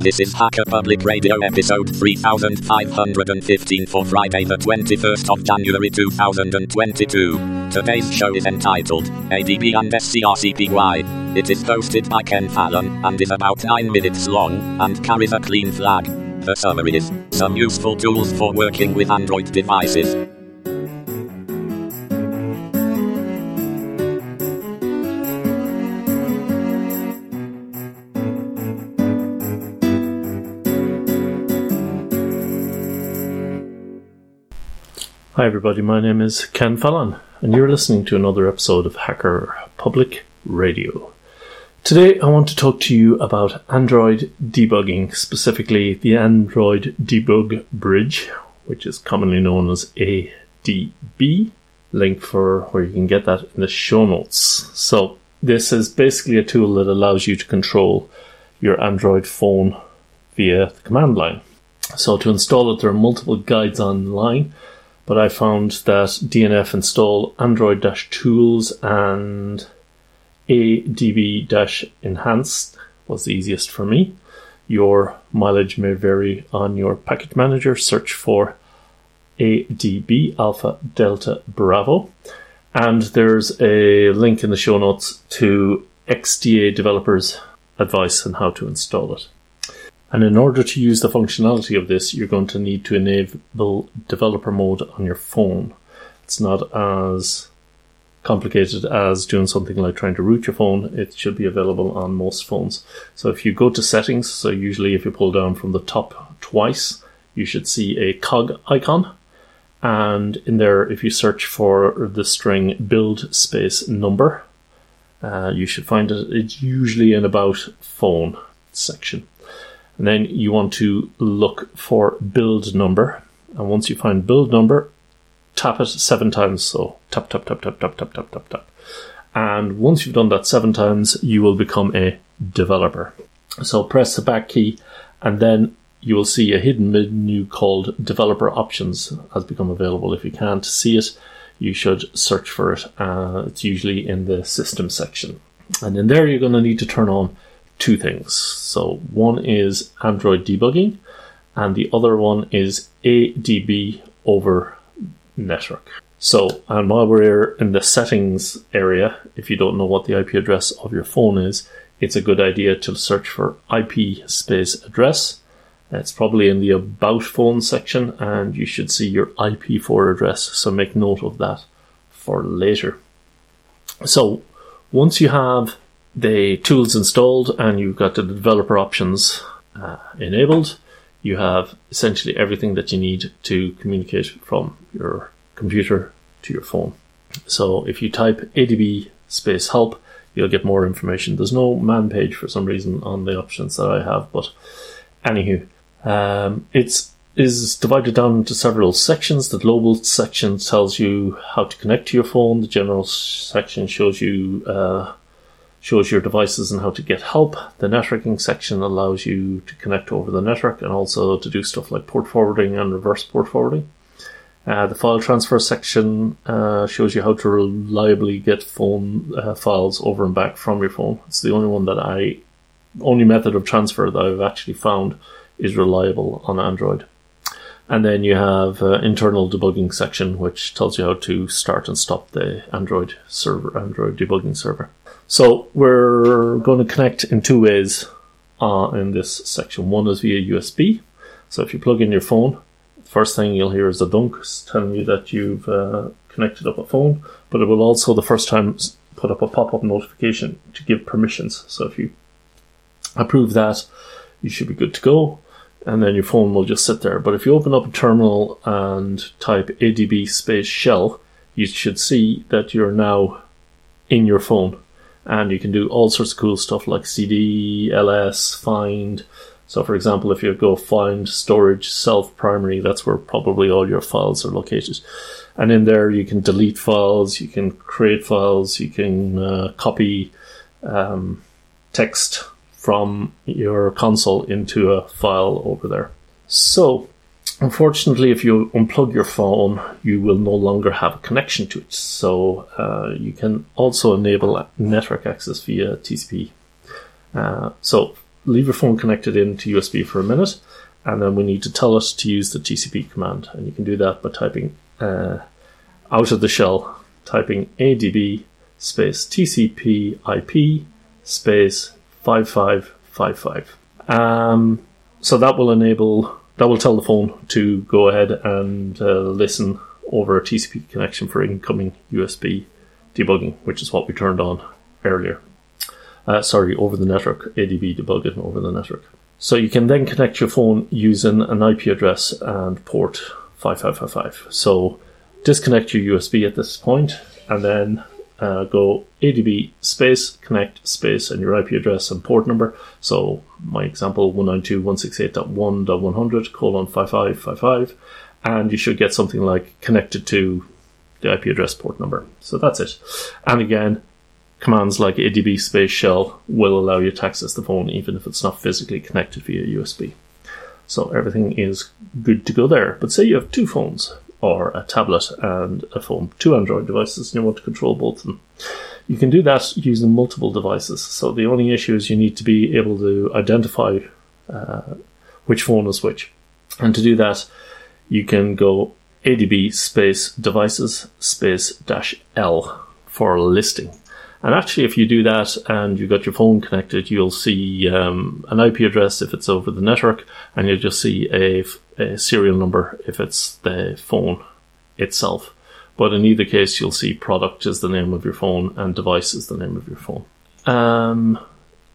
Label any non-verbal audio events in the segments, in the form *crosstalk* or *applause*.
This is Hacker Public Radio episode 3515 for Friday the 21st of January 2022. Today's show is entitled ADB and SCRCPY. It is hosted by Ken Fallon and is about 9 minutes long and carries a clean flag. The summary is some useful tools for working with Android devices. Hi, everybody. My name is Ken Fallon, and you're listening to another episode of Hacker Public Radio. Today, I want to talk to you about Android debugging, specifically the Android Debug Bridge, which is commonly known as ADB. Link for where you can get that in the show notes. So, this is basically a tool that allows you to control your Android phone via the command line. So, to install it, there are multiple guides online but I found that DNF install Android tools and ADB enhanced was the easiest for me. Your mileage may vary on your package manager. Search for ADB Alpha Delta Bravo. And there's a link in the show notes to XDA developers' advice on how to install it. And in order to use the functionality of this, you're going to need to enable developer mode on your phone. It's not as complicated as doing something like trying to root your phone. It should be available on most phones. So if you go to settings, so usually if you pull down from the top twice, you should see a cog icon. And in there, if you search for the string build space number, uh, you should find it. It's usually in about phone section. And then you want to look for build number. And once you find build number, tap it seven times. So tap, tap, tap, tap, tap, tap, tap, tap, tap. And once you've done that seven times, you will become a developer. So press the back key and then you will see a hidden menu called developer options has become available. If you can't see it, you should search for it. Uh, it's usually in the system section. And in there, you're going to need to turn on two things. So one is Android debugging, and the other one is ADB over network. So, and while we're in the settings area, if you don't know what the IP address of your phone is, it's a good idea to search for IP space address. It's probably in the About Phone section, and you should see your IP4 address, so make note of that for later. So, once you have the tools installed and you've got the developer options uh, enabled, you have essentially everything that you need to communicate from your computer to your phone. So if you type ADB space help, you'll get more information. There's no man page for some reason on the options that I have, but anywho, um, it's is divided down into several sections. The global section tells you how to connect to your phone. The general section shows you uh, shows your devices and how to get help. The networking section allows you to connect over the network and also to do stuff like port forwarding and reverse port forwarding. Uh, the file transfer section uh, shows you how to reliably get phone uh, files over and back from your phone. It's the only one that I, only method of transfer that I've actually found is reliable on Android. And then you have uh, internal debugging section, which tells you how to start and stop the Android server, Android debugging server. So we're going to connect in two ways uh, in this section. One is via USB. So if you plug in your phone, first thing you'll hear is a dunk telling you that you've uh, connected up a phone, but it will also the first time put up a pop-up notification to give permissions. So if you approve that, you should be good to go. And then your phone will just sit there. But if you open up a terminal and type adb space shell, you should see that you're now in your phone and you can do all sorts of cool stuff like CD, LS, find. So, for example, if you go find storage self primary, that's where probably all your files are located. And in there, you can delete files, you can create files, you can uh, copy um, text from your console into a file over there. So, Unfortunately, if you unplug your phone, you will no longer have a connection to it. So uh, you can also enable network access via TCP. Uh, so leave your phone connected into USB for a minute, and then we need to tell it to use the TCP command. And you can do that by typing uh, out of the shell, typing adb space TCP IP space 5555. Um, so that will enable, that will tell the phone to go ahead and uh, listen over a TCP connection for incoming USB debugging, which is what we turned on earlier. Uh, sorry, over the network, ADB debugging over the network. So you can then connect your phone using an IP address and port 5555. So disconnect your USB at this point and then uh, go ADB space connect space and your IP address and port number. So my example 192.168.1.100 colon 5555 and you should get something like connected to the IP address port number. So that's it. And again, commands like adb space shell will allow you to access the phone even if it's not physically connected via USB. So everything is good to go there. But say you have two phones or a tablet and a phone, two Android devices, and you want to control both of them. You can do that using multiple devices. So the only issue is you need to be able to identify uh, which phone is which. And to do that, you can go adb space devices space dash L for listing. And actually, if you do that and you've got your phone connected, you'll see um, an IP address if it's over the network, and you'll just see a, a, serial number if it's the phone itself. But in either case, you'll see product is the name of your phone and device is the name of your phone. Um,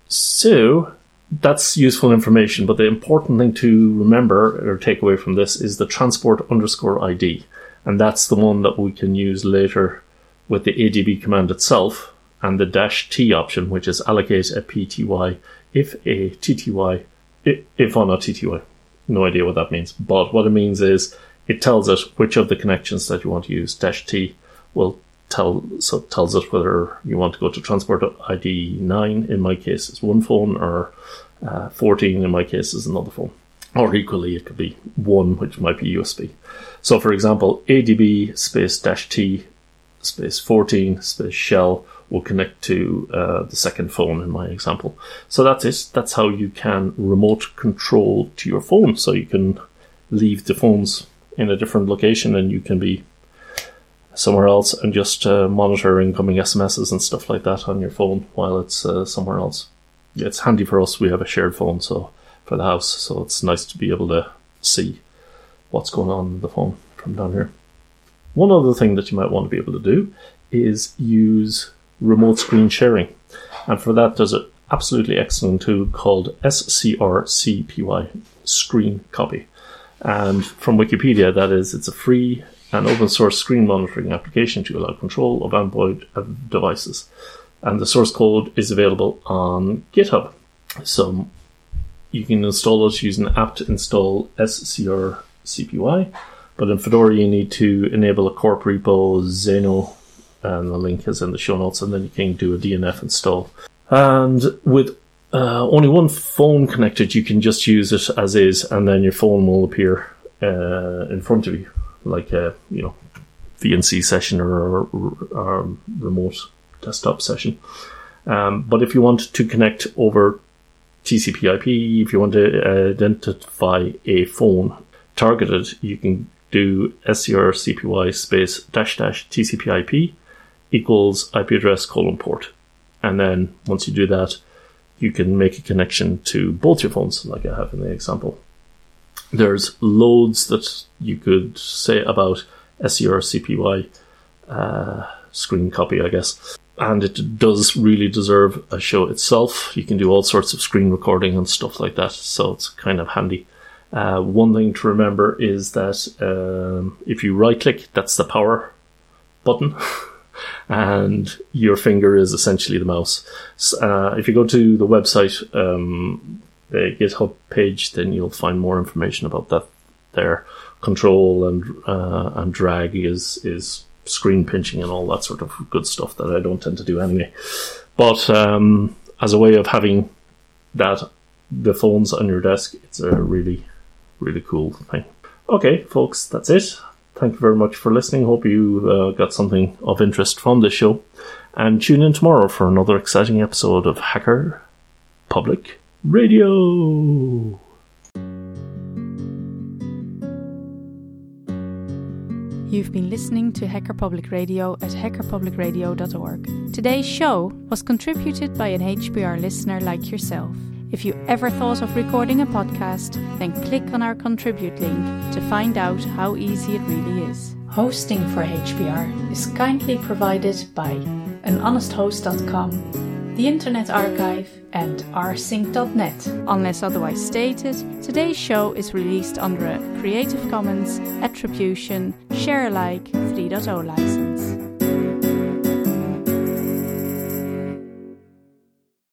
so that's useful information, but the important thing to remember or take away from this is the transport underscore ID. And that's the one that we can use later with the ADB command itself and the dash T option, which is allocate a PTY if a TTY, if on a TTY. No idea what that means, but what it means is it tells it which of the connections that you want to use. Dash T will tell, so tells it whether you want to go to transport ID 9, in my case is one phone, or uh, 14 in my case is another phone. Or equally, it could be one, which might be USB. So for example, ADB space dash T space 14 space shell will connect to uh, the second phone in my example. So that's it. That's how you can remote control to your phone. So you can leave the phones in a different location and you can be somewhere else and just uh, monitor incoming SMSs and stuff like that on your phone while it's uh, somewhere else. It's handy for us. We have a shared phone, so for the house, so it's nice to be able to see what's going on in the phone from down here. One other thing that you might want to be able to do is use remote screen sharing. And for that, there's an absolutely excellent tool called SCRCPY, Screen Copy. And from Wikipedia, that is, it's a free and open source screen monitoring application to allow control of Android uh, devices. And the source code is available on GitHub. So you can install it using apt install SCRCPY. But in Fedora, you need to enable a corp repo Xeno and the link is in the show notes, and then you can do a DNF install. And with uh, only one phone connected, you can just use it as is, and then your phone will appear uh, in front of you, like a you know VNC session or, a remote desktop session. Um, but if you want to connect over TCP/IP, if you want to identify a phone targeted, you can do scrcpy space dash dash TCP/IP equals IP address colon port. And then once you do that, you can make a connection to both your phones, like I have in the example. There's loads that you could say about SCRCPY uh, screen copy, I guess. And it does really deserve a show itself. You can do all sorts of screen recording and stuff like that, so it's kind of handy. Uh, one thing to remember is that um, if you right click, that's the power button. *laughs* and your finger is essentially the mouse. Uh, if you go to the website, um, the GitHub page, then you'll find more information about that there. Control and uh, and drag is is screen pinching and all that sort of good stuff that I don't tend to do anyway. But um, as a way of having that the phones on your desk, it's a really really cool thing. Okay, folks, that's it. Thank you very much for listening. Hope you uh, got something of interest from this show. And tune in tomorrow for another exciting episode of Hacker Public Radio. You've been listening to Hacker Public Radio at hackerpublicradio.org. Today's show was contributed by an HPR listener like yourself. If you ever thought of recording a podcast, then click on our contribute link to find out how easy it really is. Hosting for HPR is kindly provided by anhonesthost.com the Internet Archive, and rsync.net. Unless otherwise stated, today's show is released under a Creative Commons Attribution Share Alike 3.0 license.